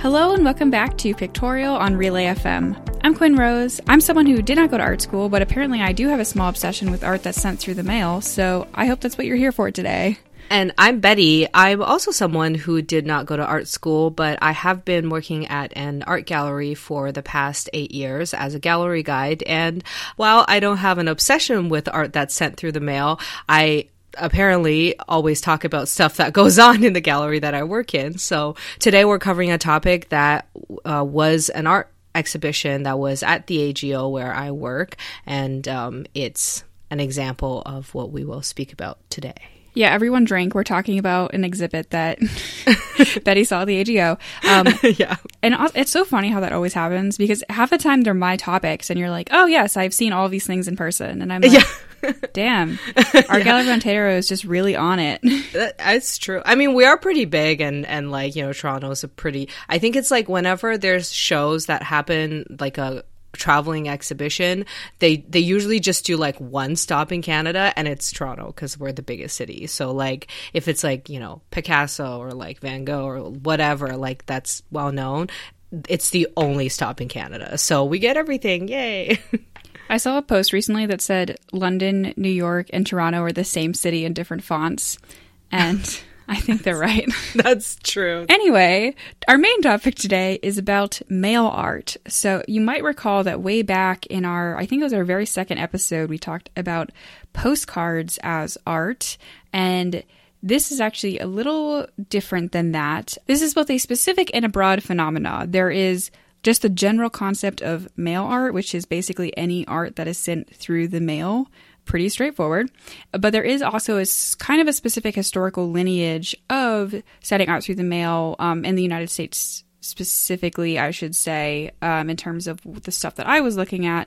Hello and welcome back to Pictorial on Relay FM. I'm Quinn Rose. I'm someone who did not go to art school, but apparently I do have a small obsession with art that's sent through the mail, so I hope that's what you're here for today. And I'm Betty. I'm also someone who did not go to art school, but I have been working at an art gallery for the past eight years as a gallery guide. And while I don't have an obsession with art that's sent through the mail, I apparently always talk about stuff that goes on in the gallery that I work in. So today we're covering a topic that uh, was an art exhibition that was at the AGO where I work, and um, it's an example of what we will speak about today. Yeah, everyone drank. We're talking about an exhibit that Betty saw at the AGO. Um, yeah. And it's so funny how that always happens because half the time they're my topics, and you're like, oh, yes, I've seen all these things in person. And I'm like, yeah. damn, our yeah. Gallery Ontario is just really on it. That's true. I mean, we are pretty big, and, and like, you know, Toronto is a pretty, I think it's like whenever there's shows that happen, like a, traveling exhibition, they they usually just do like one stop in Canada and it's Toronto because we're the biggest city. So like if it's like, you know, Picasso or like Van Gogh or whatever, like that's well known, it's the only stop in Canada. So we get everything. Yay. I saw a post recently that said London, New York, and Toronto are the same city in different fonts. And I think they're right. That's true. Anyway, our main topic today is about mail art. So you might recall that way back in our, I think it was our very second episode, we talked about postcards as art. And this is actually a little different than that. This is both a specific and a broad phenomena. There is just the general concept of mail art, which is basically any art that is sent through the mail pretty straightforward. But there is also a kind of a specific historical lineage of setting out through the mail um, in the United States specifically, I should say, um, in terms of the stuff that I was looking at,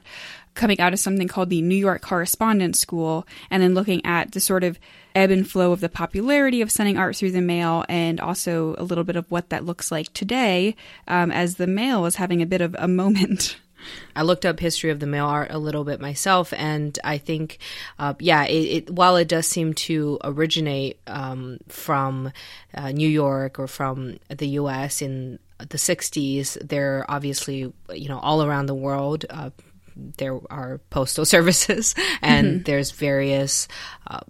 coming out of something called the New York Correspondence School, and then looking at the sort of ebb and flow of the popularity of sending art through the mail, and also a little bit of what that looks like today, um, as the mail is having a bit of a moment. I looked up history of the mail art a little bit myself, and I think, uh, yeah, it, it, while it does seem to originate um, from uh, New York or from the U.S. in the '60s, there obviously, you know, all around the world. Uh, there are postal services, and mm-hmm. there's various uh,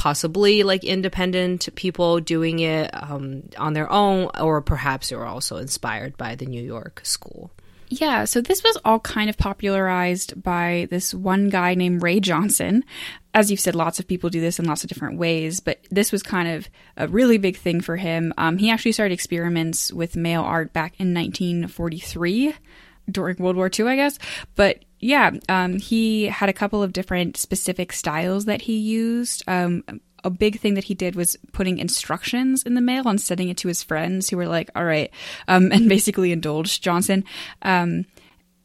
possibly like independent people doing it um, on their own, or perhaps they were also inspired by the New York school. Yeah, so this was all kind of popularized by this one guy named Ray Johnson. As you've said, lots of people do this in lots of different ways, but this was kind of a really big thing for him. Um, he actually started experiments with mail art back in 1943 during World War II, I guess. But yeah, um, he had a couple of different specific styles that he used. Um, a big thing that he did was putting instructions in the mail and sending it to his friends who were like, all right, um, and basically indulged Johnson. Um,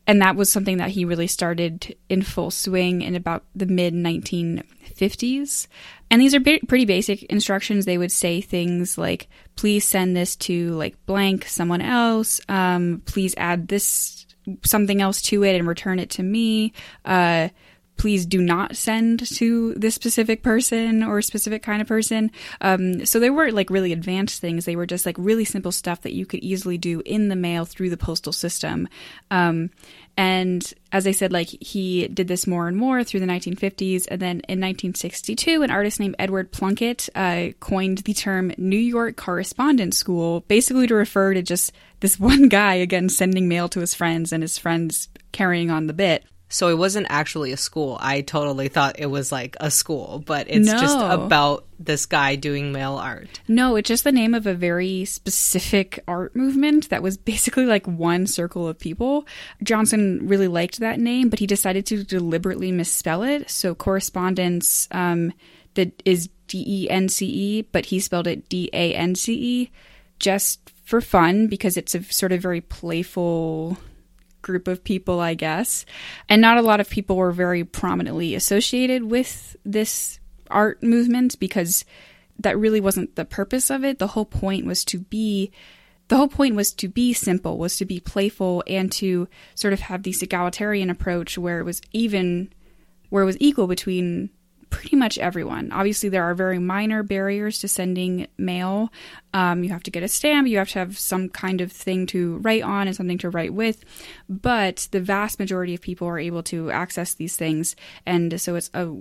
and that was something that he really started in full swing in about the mid 1950s. And these are ba- pretty basic instructions. They would say things like, please send this to like blank someone else. Um, please add this something else to it and return it to me. Uh, please do not send to this specific person or specific kind of person. Um, so they weren't like really advanced things. They were just like really simple stuff that you could easily do in the mail through the postal system. Um, and as I said, like he did this more and more through the 1950s. And then in 1962, an artist named Edward Plunkett uh, coined the term New York Correspondence School, basically to refer to just this one guy, again, sending mail to his friends and his friends carrying on the bit. So it wasn't actually a school. I totally thought it was like a school, but it's no. just about this guy doing mail art. No, it's just the name of a very specific art movement that was basically like one circle of people. Johnson really liked that name, but he decided to deliberately misspell it. So correspondence um, that is D E N C E, but he spelled it D A N C E just for fun because it's a sort of very playful group of people, I guess. And not a lot of people were very prominently associated with this art movement because that really wasn't the purpose of it. The whole point was to be the whole point was to be simple, was to be playful and to sort of have this egalitarian approach where it was even where it was equal between pretty much everyone. Obviously, there are very minor barriers to sending mail. Um, you have to get a stamp, you have to have some kind of thing to write on and something to write with. But the vast majority of people are able to access these things. And so it's a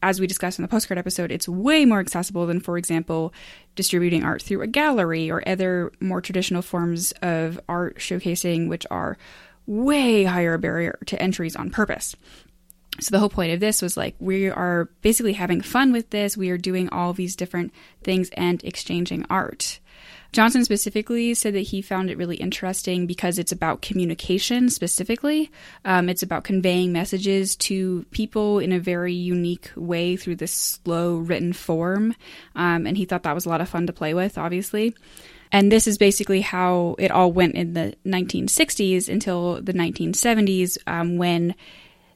as we discussed in the postcard episode, it's way more accessible than, for example, distributing art through a gallery or other more traditional forms of art showcasing, which are way higher barrier to entries on purpose. So the whole point of this was like we are basically having fun with this. We are doing all these different things and exchanging art. Johnson specifically said that he found it really interesting because it's about communication specifically. Um, it's about conveying messages to people in a very unique way through this slow written form. Um, and he thought that was a lot of fun to play with, obviously. And this is basically how it all went in the 1960s until the 1970s um, when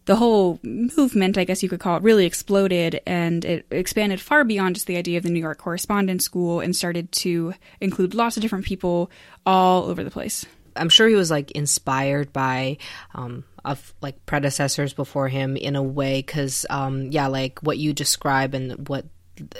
the whole movement, I guess you could call it, really exploded and it expanded far beyond just the idea of the New York Correspondence School and started to include lots of different people all over the place. I'm sure he was like inspired by um, of like predecessors before him in a way because um, yeah, like what you describe and what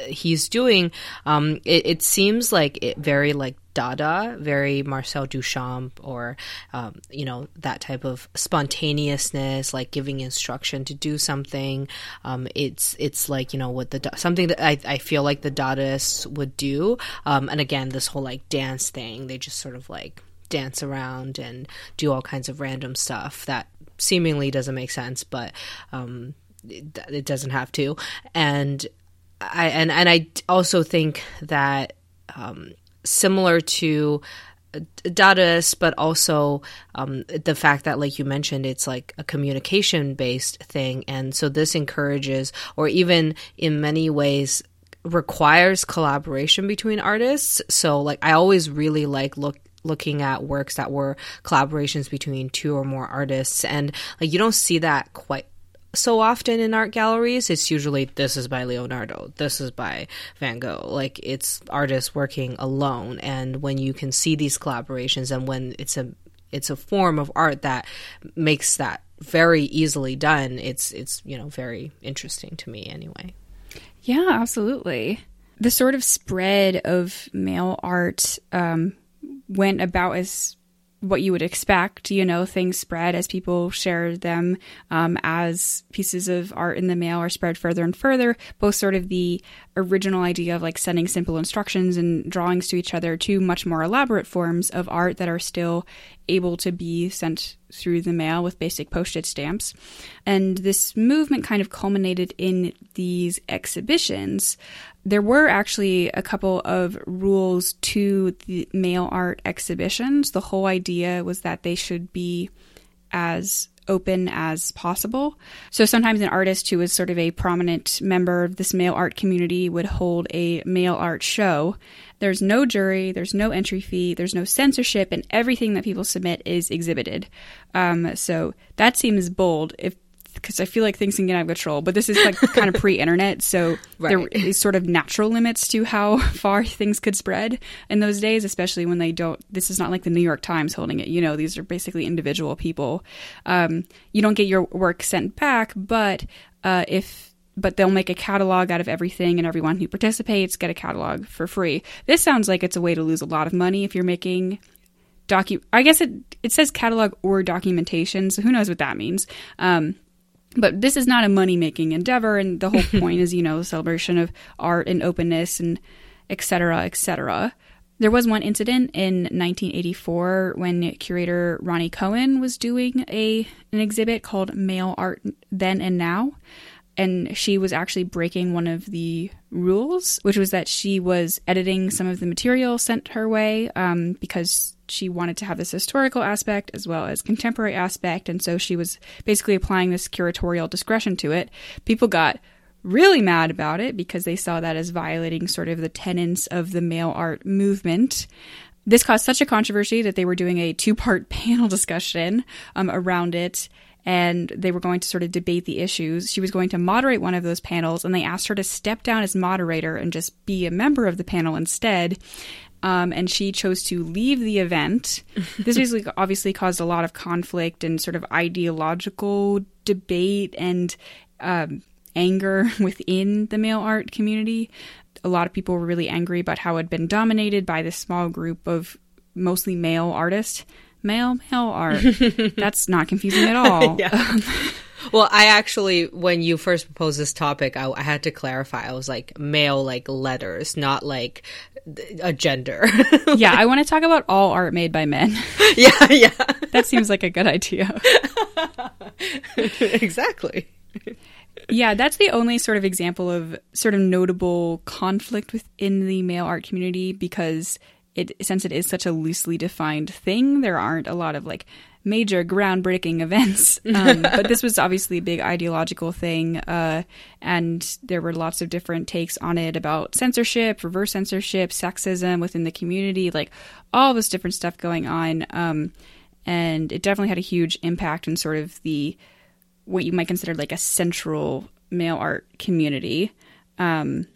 he's doing, um, it, it, seems like it very like Dada, very Marcel Duchamp, or um, you know that type of spontaneousness, like giving instruction to do something. Um, it's it's like you know what the something that I, I feel like the Dadaists would do. Um, and again, this whole like dance thing, they just sort of like dance around and do all kinds of random stuff that seemingly doesn't make sense, but um, it, it doesn't have to. And I and and I also think that um, similar to Dadaist, but also um, the fact that, like you mentioned, it's like a communication based thing. And so this encourages, or even in many ways, requires collaboration between artists. So, like, I always really like look looking at works that were collaborations between two or more artists and like you don't see that quite so often in art galleries, it's usually this is by Leonardo, this is by Van Gogh. Like it's artists working alone. And when you can see these collaborations and when it's a it's a form of art that makes that very easily done, it's it's, you know, very interesting to me anyway. Yeah, absolutely. The sort of spread of mail art um, went about as what you would expect. You know, things spread as people share them, um, as pieces of art in the mail are spread further and further. Both sort of the original idea of like sending simple instructions and drawings to each other to much more elaborate forms of art that are still able to be sent through the mail with basic postage stamps. And this movement kind of culminated in these exhibitions there were actually a couple of rules to the mail art exhibitions. The whole idea was that they should be as open as possible. So sometimes an artist who was sort of a prominent member of this mail art community would hold a mail art show. There's no jury, there's no entry fee, there's no censorship, and everything that people submit is exhibited. Um, so that seems bold. If because I feel like things can get out of control. But this is like kind of pre-internet, so right. there is sort of natural limits to how far things could spread in those days, especially when they don't. This is not like the New York Times holding it. You know, these are basically individual people. Um, you don't get your work sent back, but uh, if but they'll make a catalog out of everything and everyone who participates get a catalog for free. This sounds like it's a way to lose a lot of money if you're making docu I guess it it says catalog or documentation, so who knows what that means. Um, but this is not a money making endeavor and the whole point is you know celebration of art and openness and etc etc there was one incident in 1984 when curator Ronny Cohen was doing a an exhibit called Mail Art Then and Now and she was actually breaking one of the rules, which was that she was editing some of the material sent her way um, because she wanted to have this historical aspect as well as contemporary aspect, and so she was basically applying this curatorial discretion to it. People got really mad about it because they saw that as violating sort of the tenets of the mail art movement. This caused such a controversy that they were doing a two part panel discussion um, around it and they were going to sort of debate the issues. She was going to moderate one of those panels, and they asked her to step down as moderator and just be a member of the panel instead. Um, and she chose to leave the event. this basically obviously caused a lot of conflict and sort of ideological debate and um, anger within the mail art community. A lot of people were really angry about how it had been dominated by this small group of mostly male artists. Male, male art. That's not confusing at all. Yeah. Well, I actually, when you first proposed this topic, I, I, had to clarify. I was like mail, like letters, not like a gender. yeah, I want to talk about all art made by men. yeah, yeah. that seems like a good idea. exactly. Yeah, that's the only sort of example of sort of notable conflict within the mail art community because it since it is such a loosely defined thing, there aren't a lot of like major groundbreaking events. Um, but this was obviously a big ideological thing, uh, and there were lots of different takes on it about censorship, reverse censorship, sexism within the community, like all this different stuff going on. Um, and it definitely had a huge impact in sort of the what you might consider like a central mail art community. Um,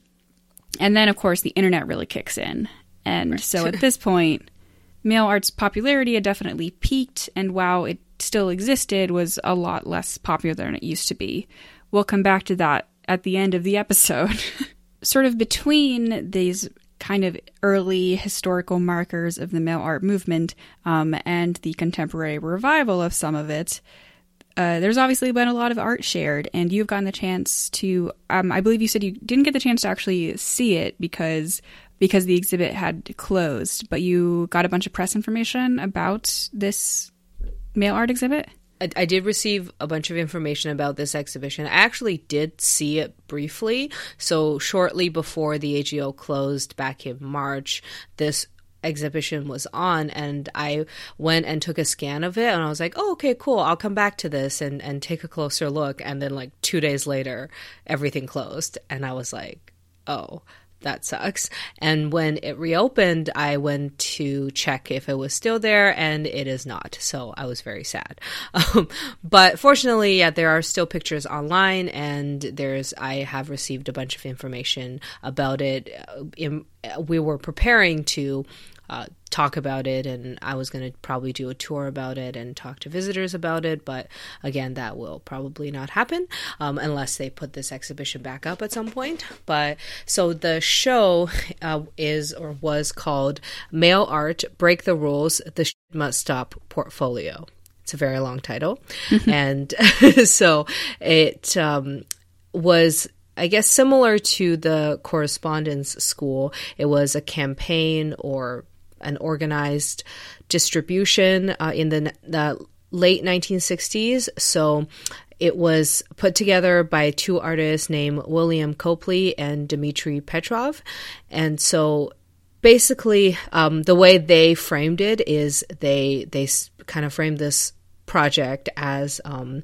and then, of course, the internet really kicks in. And right. so at this point, mail art's popularity had definitely peaked, and while it still existed, was a lot less popular than it used to be. We'll come back to that at the end of the episode. sort of between these kind of early historical markers of the mail art movement um, and the contemporary revival of some of it, uh, there's obviously been a lot of art shared, and you've gotten the chance to. Um, I believe you said you didn't get the chance to actually see it because because the exhibit had closed, but you got a bunch of press information about this mail art exhibit. I, I did receive a bunch of information about this exhibition. I actually did see it briefly. So shortly before the AGO closed back in March, this exhibition was on and I went and took a scan of it and I was like, oh, okay, cool. I'll come back to this and, and take a closer look. And then, like, two days later, everything closed. And I was like, oh, that sucks. And when it reopened, I went to check if it was still there, and it is not. So I was very sad. Um, but fortunately, yeah, there are still pictures online, and there's I have received a bunch of information about it. Uh, in, we were preparing to uh, talk about it, and I was going to probably do a tour about it and talk to visitors about it. But again, that will probably not happen um, unless they put this exhibition back up at some point. But so the show uh, is or was called Mail Art Break the Rules, The Must Stop Portfolio. It's a very long title. and so it um, was I guess similar to the correspondence school, it was a campaign or an organized distribution uh, in the, the late 1960s. So it was put together by two artists named William Copley and Dmitry Petrov. And so basically, um, the way they framed it is they, they kind of framed this project as um,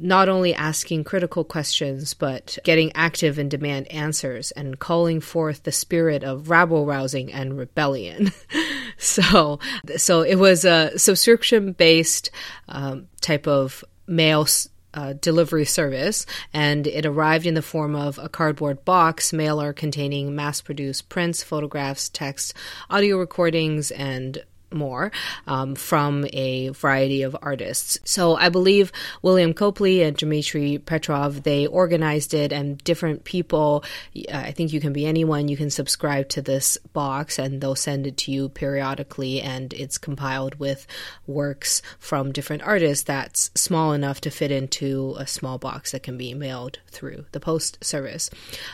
not only asking critical questions, but getting active and demand answers and calling forth the spirit of rabble rousing and rebellion. so, so it was a subscription based um, type of mail uh, delivery service, and it arrived in the form of a cardboard box mailer containing mass produced prints, photographs, text, audio recordings, and more um, from a variety of artists. So I believe William Copley and Dmitry Petrov they organized it, and different people. I think you can be anyone. You can subscribe to this box, and they'll send it to you periodically, and it's compiled with works from different artists that's small enough to fit into a small box that can be mailed through the post service.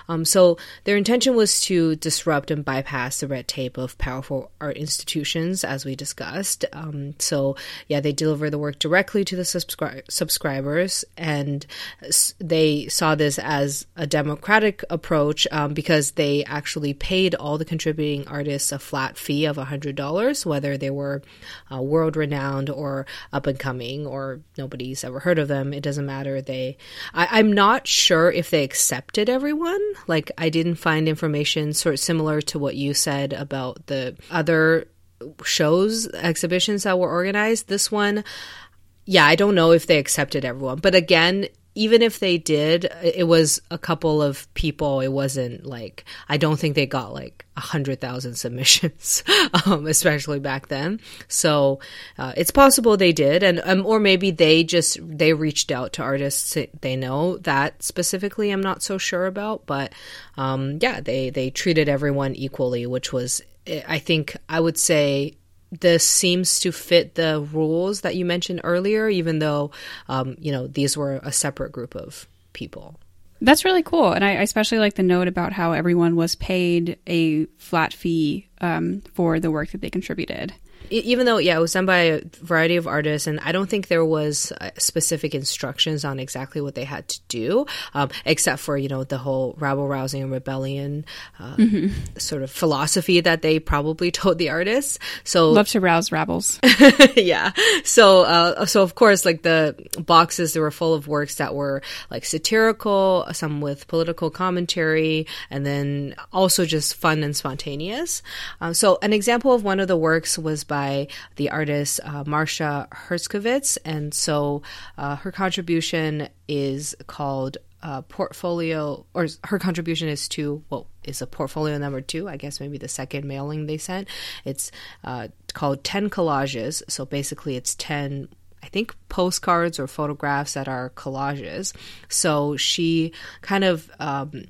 Um, so their intention was to disrupt and bypass the red tape of powerful art institutions as we discussed. Um, so, yeah, they deliver the work directly to the subscri- subscribers, and they saw this as a democratic approach um, because they actually paid all the contributing artists a flat fee of $100, whether they were uh, world renowned or up and coming or nobody's ever heard of them. It doesn't matter. They, I, I'm not sure if they accepted everyone. Like, I didn't find information sort of similar to what you said about the other shows, exhibitions that were organized. This one, yeah, I don't know if they accepted everyone. But again, even if they did, it was a couple of people. It wasn't like I don't think they got like a hundred thousand submissions, um, especially back then. So uh, it's possible they did, and um, or maybe they just they reached out to artists they know that specifically. I'm not so sure about, but um, yeah, they they treated everyone equally, which was I think I would say this seems to fit the rules that you mentioned earlier, even though, um, you know, these were a separate group of people. That's really cool. And I especially like the note about how everyone was paid a flat fee um, for the work that they contributed even though yeah it was done by a variety of artists and i don't think there was uh, specific instructions on exactly what they had to do um, except for you know the whole rabble rousing and rebellion uh, mm-hmm. sort of philosophy that they probably told the artists. So love to rouse rabbles. Yeah. So uh, so of course like the boxes they were full of works that were like satirical some with political commentary and then also just fun and spontaneous. Um, so an example of one of the works was by by the artist uh, Marcia Herskovits. And so uh, her contribution is called uh, portfolio, or her contribution is to, well, is a portfolio number two, I guess maybe the second mailing they sent. It's uh, called 10 collages. So basically, it's 10 I think postcards or photographs that are collages. So she kind of um,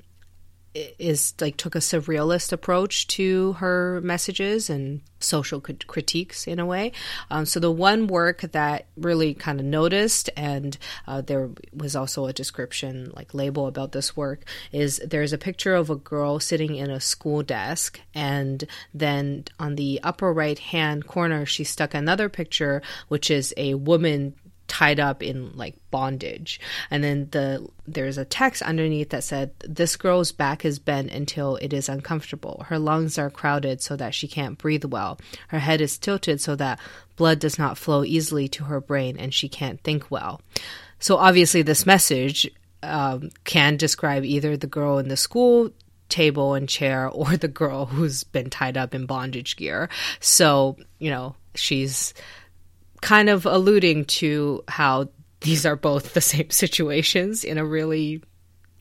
is like took a surrealist approach to her messages and social critiques in a way. Um, so the one work that really kind of noticed, and uh, there was also a description like label about this work, is there's a picture of a girl sitting in a school desk, and then on the upper right hand corner she stuck another picture, which is a woman tied up in like bondage. And then the there's a text underneath that said this girl's back is bent until it is uncomfortable. Her lungs are crowded so that she can't breathe well. Her head is tilted so that blood does not flow easily to her brain and she can't think well. So obviously this message um, can describe either the girl in the school table and chair or the girl who's been tied up in bondage gear. So, you know, she's kind of alluding to how these are both the same situations in a really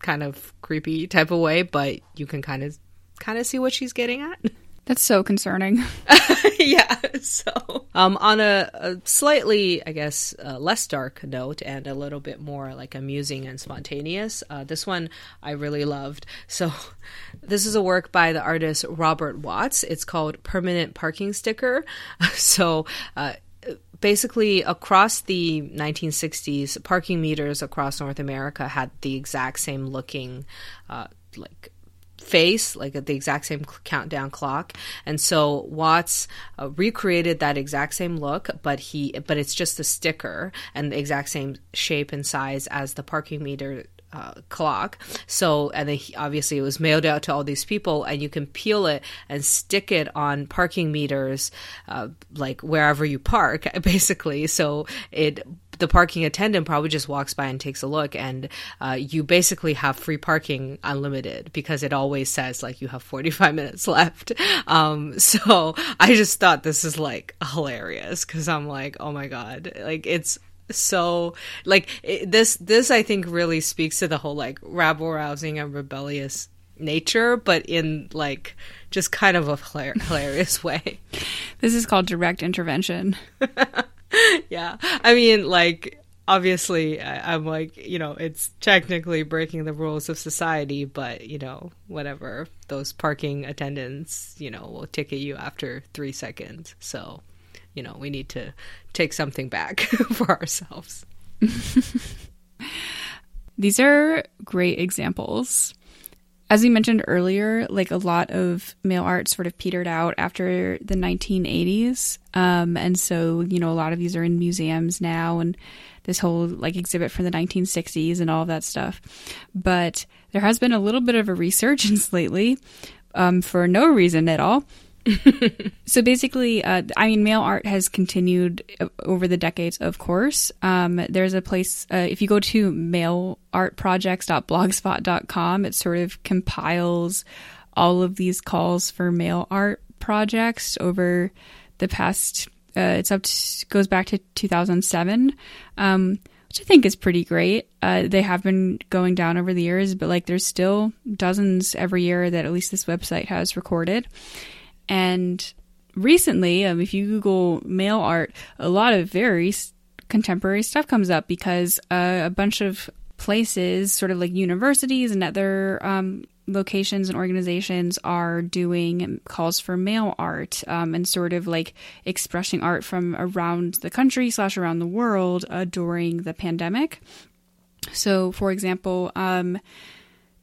kind of creepy type of way, but you can kind of kind of see what she's getting at. That's so concerning. yeah. So, um, on a, a slightly, I guess, uh, less dark note and a little bit more like amusing and spontaneous, uh, this one I really loved. So, this is a work by the artist Robert Watts. It's called Permanent Parking Sticker. So, uh, basically across the 1960s parking meters across north america had the exact same looking uh, like face like at the exact same countdown clock. And so watts uh, recreated that exact same look but he but it's just a sticker and the exact same shape and size as the parking meter uh, clock. So, and then he, obviously it was mailed out to all these people, and you can peel it and stick it on parking meters, uh, like wherever you park, basically. So it the parking attendant probably just walks by and takes a look, and uh, you basically have free parking unlimited because it always says like you have 45 minutes left. Um, so I just thought this is like hilarious because I'm like, oh my god, like it's so like it, this this i think really speaks to the whole like rabble rousing and rebellious nature but in like just kind of a hilarious way. This is called direct intervention. Yeah. I mean like obviously I, i'm like you know it's technically breaking the rules of society but you know whatever. Those parking attendants you know will ticket you after three seconds. So you know, we need to take something back for ourselves. These are great examples. As we mentioned earlier, like a lot of mail art sort of petered out after the 1980s. Um, and so, you know, a lot of these are in museums now and this whole like exhibit from the 1960s and all of that stuff. But there has been a little bit of a resurgence lately um, for no reason at all. so basically, uh, I mean, mail art has continued over the decades, of course. Um, there's a place, uh, if you go to mailartprojects.blogspot.com, it sort of compiles all of these calls for mail art projects over the past, uh, it's up to, goes back to 2007. Um, which I think is pretty great. Uh, they have been going down over the years, but like there's still dozens every year that at least this website has recorded. And recently, um, if you Google mail art, a lot of very contemporary stuff comes up because uh, a bunch of places, sort of like universities and other um, locations and organizations are doing calls for mail art um, and sort of like expressing art from around the country slash around the world uh, during the pandemic. So, for example, um,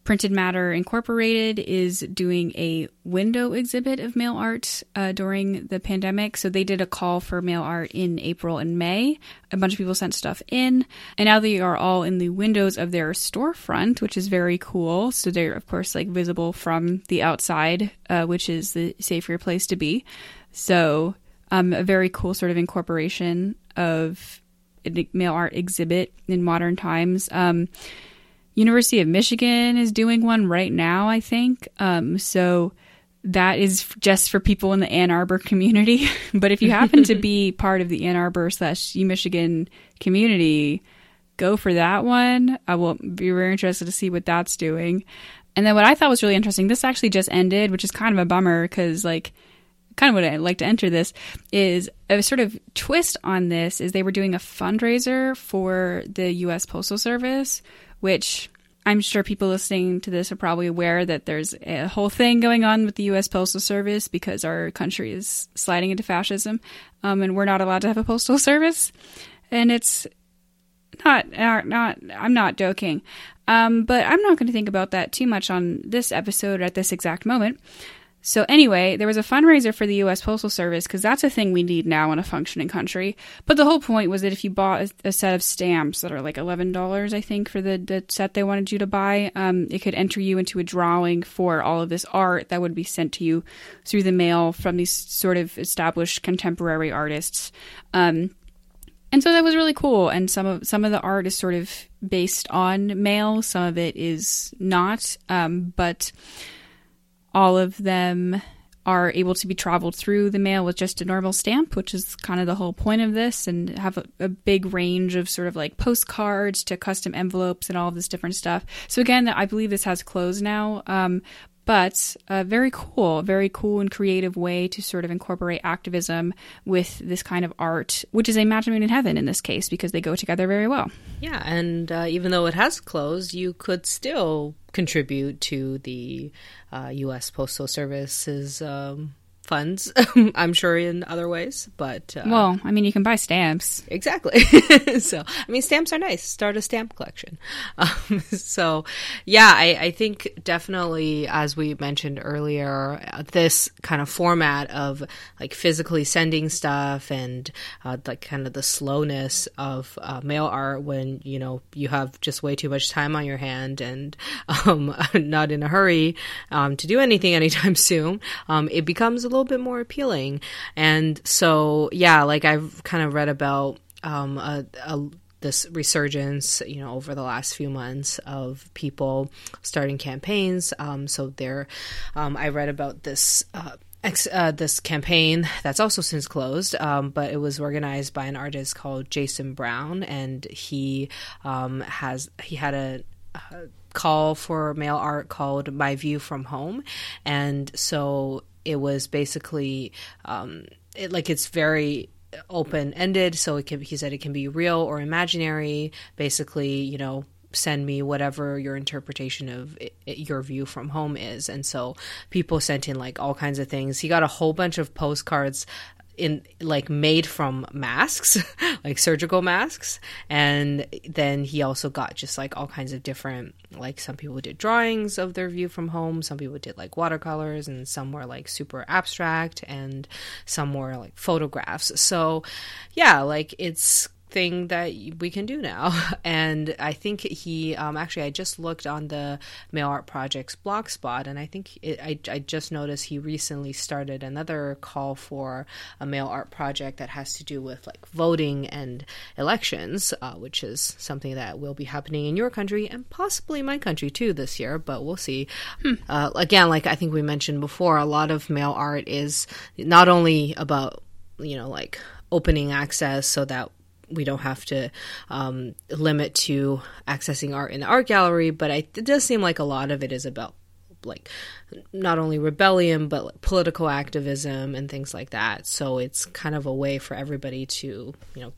Printed Matter Incorporated is doing a window exhibit of mail art uh, during the pandemic. So they did a call for mail art in April and May. A bunch of people sent stuff in, and now they are all in the windows of their storefront, which is very cool. So they're, of course, like visible from the outside, uh, which is the safer place to be. So, um, a very cool sort of incorporation of a mail art exhibit in modern times. Um, University of Michigan is doing one right now, I think. Um, so that is just for people in the Ann Arbor community. but if you happen to be part of the Ann Arbor slash U Michigan community, go for that one. I will be very interested to see what that's doing. And then what I thought was really interesting, this actually just ended, which is kind of a bummer because like kind of what I'd like to enter this is a sort of twist on this is they were doing a fundraiser for the US Postal Service which I'm sure people listening to this are probably aware that there's a whole thing going on with the U.S. Postal Service because our country is sliding into fascism, um, and we're not allowed to have a postal service. And it's not, not, I'm not joking, um, but I'm not going to think about that too much on this episode at this exact moment. So, anyway, there was a fundraiser for the US Postal Service because that's a thing we need now in a functioning country. But the whole point was that if you bought a, a set of stamps that are like $11, I think, for the, the set they wanted you to buy, um, it could enter you into a drawing for all of this art that would be sent to you through the mail from these sort of established contemporary artists. Um, and so that was really cool. And some of some of the art is sort of based on mail, some of it is not. Um, but all of them are able to be traveled through the mail with just a normal stamp, which is kind of the whole point of this, and have a, a, big range of sort of like postcards to custom envelopes and all of this different stuff. So again, I believe this has closed now, um, but very cool, very cool and creative way to sort of incorporate activism with this kind of art, which is a match made in heaven in this case because they go together very well. Yeah, and uh, even though it has closed, you could still contribute to the uh, U.S. Postal Service's um, funds, I'm sure in other ways, but uh, well, I mean, you can buy stamps. Exactly. so, I mean, stamps are nice. Start a stamp collection. Um, so, yeah, I, I, think definitely, as we mentioned earlier, this kind of format of like physically sending stuff and uh, like kind of the slowness of uh, mail art when you know you have just way too much time on your hand and um, not in a hurry um, to do anything anytime soon. Um, it becomes a little bit more appealing. And so, yeah, like I've kind of read about um, a, a this resurgence, you know, over the last few months of people starting campaigns. Um, so there, um, I read about this. Uh, uh, this campaign that's also since closed, um, but it was organized by an artist called Jason Brown, and he um, has he had a, a call for mail art called "My View from Home," and so it was basically um, it, like it's very open ended. So it can he said it can be real or imaginary. Basically, you know, send me whatever your interpretation of it, your view from home is. And so people sent in like all kinds of things. He got a whole bunch of postcards in like made from masks, like surgical masks. And then he also got just like all kinds of different like some people did drawings of their view from home, some people did like watercolors and some were like super abstract and some were like photographs. So yeah, like it's thing that we can do now. And I think he um, actually, I just looked on the Mail Art Project's blog spot, and I think it, I, I just noticed he recently started another call for a mail art project that has to do with like voting and elections, uh, which is something that will be happening in your country and possibly my country too this year, but we'll see. Hmm. Uh, again, like I think we mentioned before, a lot of mail art is not only about, you know, like opening access so that we don't have to um, limit to accessing art in the art gallery, but I, it does seem like a lot of it is about like not only rebellion but like political activism and things like that. So it's kind of a way for everybody to you know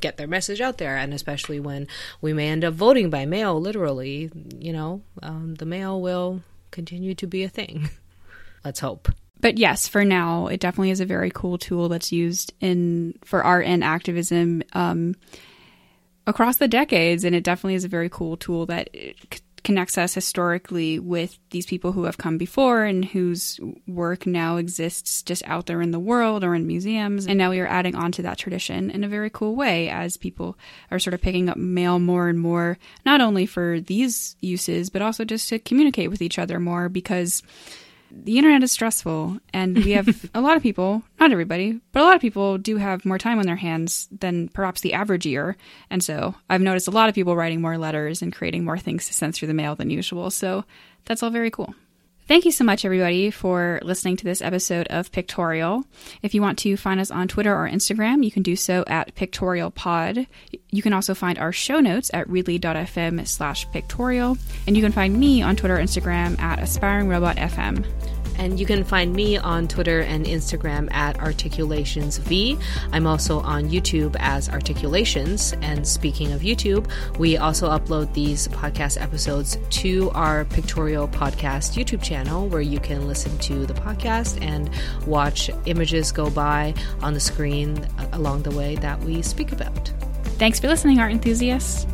get their message out there. And especially when we may end up voting by mail literally you know um, the mail will continue to be a thing. Let's hope but yes, for now, it definitely is a very cool tool that's used in for art and activism um, across the decades, and it definitely is a very cool tool that c- connects us historically with these people who have come before and whose work now exists just out there in the world or in museums. And now we are adding on to that tradition in a very cool way as people are sort of picking up mail more and more, not only for these uses, but also just to communicate with each other more because the internet is stressful and we have a lot of people, not everybody, but a lot of people do have more time on their hands than perhaps the average year. And so I've noticed a lot of people writing more letters and creating more things to send through the mail than usual. So that's all very cool. Thank you so much, everybody, for listening to this episode of Pictorial. If you want to find us on Twitter or Instagram, you can do so at Pictorial Pod. You can also find our show notes at relay.fm slash pictorial. And you can find me on Twitter or Instagram at AspiringRobotFM. And you can find me on Twitter and Instagram at ArticulationsV. I'm also on YouTube as Articulations. And speaking of YouTube, we also upload these podcast episodes to our Pictorial Podcast YouTube channel where you can listen to the podcast and watch images go by on the screen along the way that we speak about. Thanks for listening, art enthusiasts.